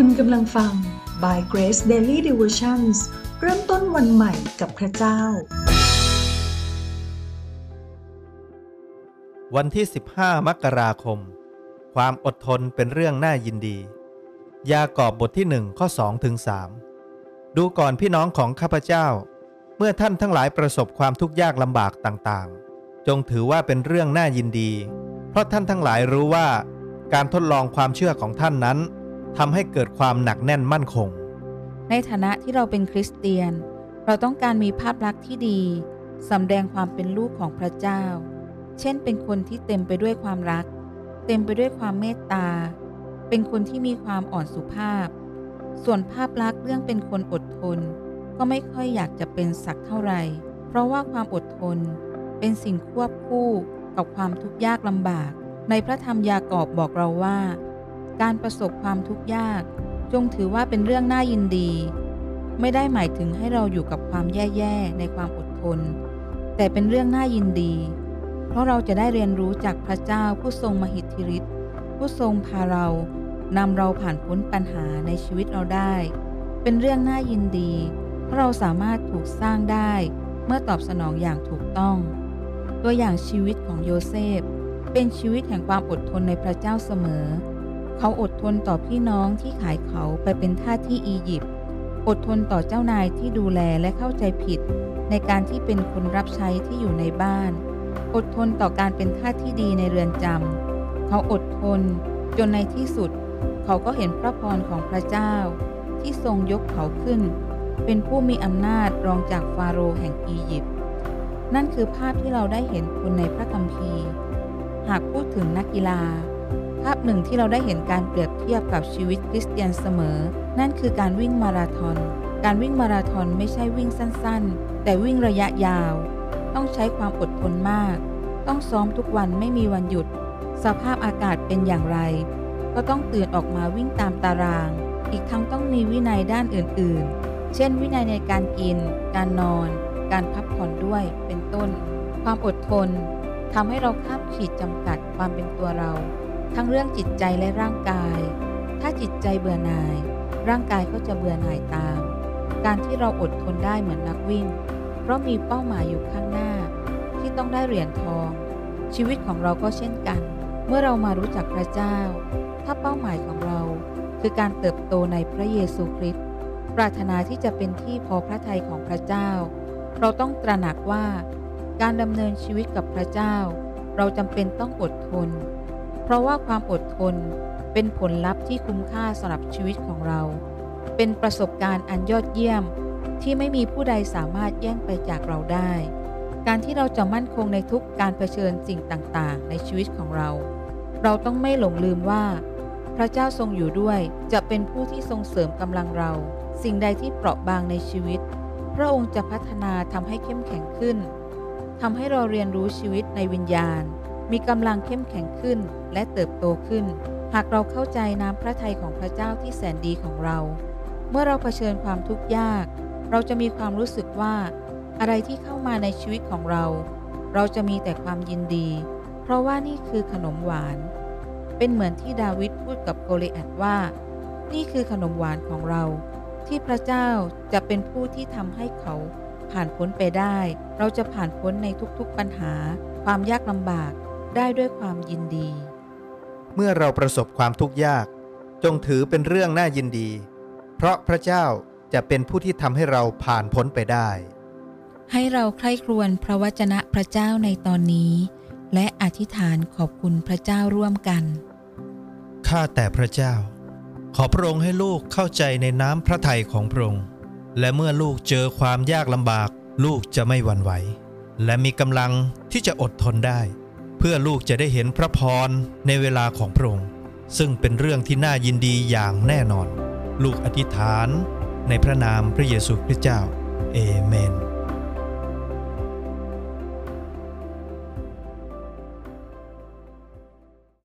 คุณกำลังฟัง By Grace Daily Devotions เริ่มต้นวันใหม่กับพระเจ้า วันที่ 15 มกราคม ความอดทนเป็นเรื่องน่ายินดี ยากอบบทที่ 1 ข้อ2ถึง3ดูก่อนพี่น้องของข้าพเจ้า เมื่อท่านทั้งหลายประสบความทุกข์ยากลำบากต่างๆ จงถือว่าเป็นเรื่องน่ายินดี เพราะท่านทั้งหลายรู้ว่า การทดลองความเชื่อของท่านนั้น ทำให้เกิดความหนักแน่นมั่นคง ในฐานะที่เราเป็นคริสเตียน เราต้องการมีภาพลักษณ์ที่ดีสำแดงความเป็นลูกของพระเจ้า เช่น เป็นคนที่เต็มไปด้วยความรัก เต็มไปด้วยความเมตตา เป็นคนที่มีความอ่อนสุภาพ ส่วนภาพลักษณ์เรื่องเป็นคนอดทน ก็ไม่ค่อยอยากจะเป็นสักเท่าไหร่ เพราะว่าความอดทน เป็นสิ่งควบคู่กับความทุกข์ยากลำบาก ในพระธรรมยากอบบอกเราว่า การประสบความทุกข์ยาก จงถือว่าเป็นเรื่องน่ายินดี ไม่ได้หมายถึงให้เราอยู่กับความแย่ๆในความอดทน แต่เป็นเรื่องน่ายินดี เพราะเราจะได้เรียนรู้จากพระเจ้าผู้ทรงมหิทธิฤทธิ์ผู้ทรงพาเรานำเราผ่านพ้นปัญหาในชีวิตเราได้ เป็นเรื่องน่ายินดี เพราะเราสามารถถูกสร้างได้ เมื่อตอบสนองอย่างถูกต้อง ตัวอย่างชีวิตของโยเซฟเป็นชีวิตแห่งความอดทนในพระเจ้าเสมอ เขาอดทนต่อพี่น้องที่ขายเขาไปเป็นทาสที่อียิปต์ อดทนต่อเจ้านายที่ดูแลและเข้าใจผิด ในการที่เป็นคนรับใช้ที่อยู่ในบ้าน อดทนต่อการเป็นทาสที่ดีในเรือนจำ เขาอดทน จนในที่สุด เขาก็เห็นพระพรของพระเจ้า ที่ทรงยกเขาขึ้น เป็นผู้มีอำนาจรองจากฟาโรห์แห่งอียิปต์ นั่นคือภาพที่เราได้เห็นคนในพระคัมภีร์ หากพูดถึงนักกีฬา ภาพหนึ่งที่เราได้เห็นการเปรียบเทียบกับชีวิตคริสเตียนเสมอ นั่นคือการวิ่งมาราธอน การวิ่งมาราธอนไม่ใช่วิ่งสั้นๆ แต่วิ่งระยะยาว ต้องใช้ความอดทนมาก ต้องซ้อมทุกวันไม่มีวันหยุด สภาพอากาศเป็นอย่างไร ก็ต้องตื่นออกมาวิ่งตามตาราง อีกทั้งต้องมีวินัยด้านอื่นๆ เช่น วินัยในการกิน การนอน การพักผ่อนด้วย เป็นต้น ความอดทนทำให้เราข้ามขีดจำกัดความเป็นตัวเรา ทั้งเรื่องจิตใจและร่างกาย ถ้าจิตใจเบื่อหน่าย ร่างกายก็จะเบื่อหน่ายตาม การที่เราอดทนได้เหมือนนักวิ่ง เพราะมีเป้าหมายอยู่ข้างหน้า ที่ต้องได้เหรียญทอง ชีวิตของเราก็เช่นกัน เมื่อเรามารู้จักพระเจ้า ถ้าเป้าหมายของเราคือการเติบโตในพระเยซูคริสต์ปรารถนาที่จะเป็นที่พอพระทัยของพระเจ้า เราต้องตระหนักว่า การดำเนินชีวิตกับพระเจ้า เราจำเป็นต้องอดทน เพราะว่าความอดทนเป็นผลลัพธ์ที่คุ้มค่าสำหรับชีวิตของเรา เป็นประสบการณ์อันยอดเยี่ยมที่ไม่มีผู้ใดสามารถแย่งไปจากเราได้ การที่เราจะมั่นคงในทุกการเผชิญสิ่งต่างๆ ในชีวิตของเรา เราต้องไม่หลงลืมว่า พระเจ้าทรงอยู่ด้วยจะเป็นผู้ที่ทรงเสริมกำลังเรา สิ่งใดที่เปราะบางในชีวิต พระองค์จะพัฒนาทำให้เข้มแข็งขึ้นทำให้เราเรียนรู้ชีวิตในวิญญาณ มีกำลังเข้มแข็งขึ้นและเติบโตขึ้น หากเราเข้าใจน้ำพระทัยของพระเจ้าที่แสนดีของเรา เมื่อเราเผชิญความทุกข์ยาก เราจะมีความรู้สึกว่า อะไรที่เข้ามาในชีวิตของเรา เราจะมีแต่ความยินดี เพราะว่านี่คือขนมหวาน เป็นเหมือนที่ดาวิดพูดกับโกลิแอตว่า นี่คือขนมหวานของเรา ที่พระเจ้าจะเป็นผู้ที่ทำให้เขาผ่านพ้นไปได้ เราจะผ่านพ้นในทุกๆปัญหา ความยากลำบาก ได้ด้วยความยินดี เมื่อเราประสบความทุกข์ยาก จงถือเป็นเรื่องน่ายินดี เพราะพระเจ้าจะเป็นผู้ที่ทำให้เราผ่านพ้นไปได้ ให้เราใคร่ครวญพระวจนะพระเจ้าในตอนนี้ และอธิษฐานขอบคุณพระเจ้าร่วมกัน ข้าแต่พระเจ้า ขอพระองค์ให้ลูกเข้าใจในน้ำพระทัยของพระองค์ และเมื่อลูกเจอความยากลำบาก ลูกจะไม่หวั่นไหว และมีกำลังที่จะอดทนได้เพื่อลูกจะได้เห็นพระพรในเวลาของพระองค์ ซึ่งเป็นเรื่องที่น่ายินดีอย่างแน่นอน ลูกอธิษฐานในพระนามพระเยซูคริสต์เจ้า เอเมน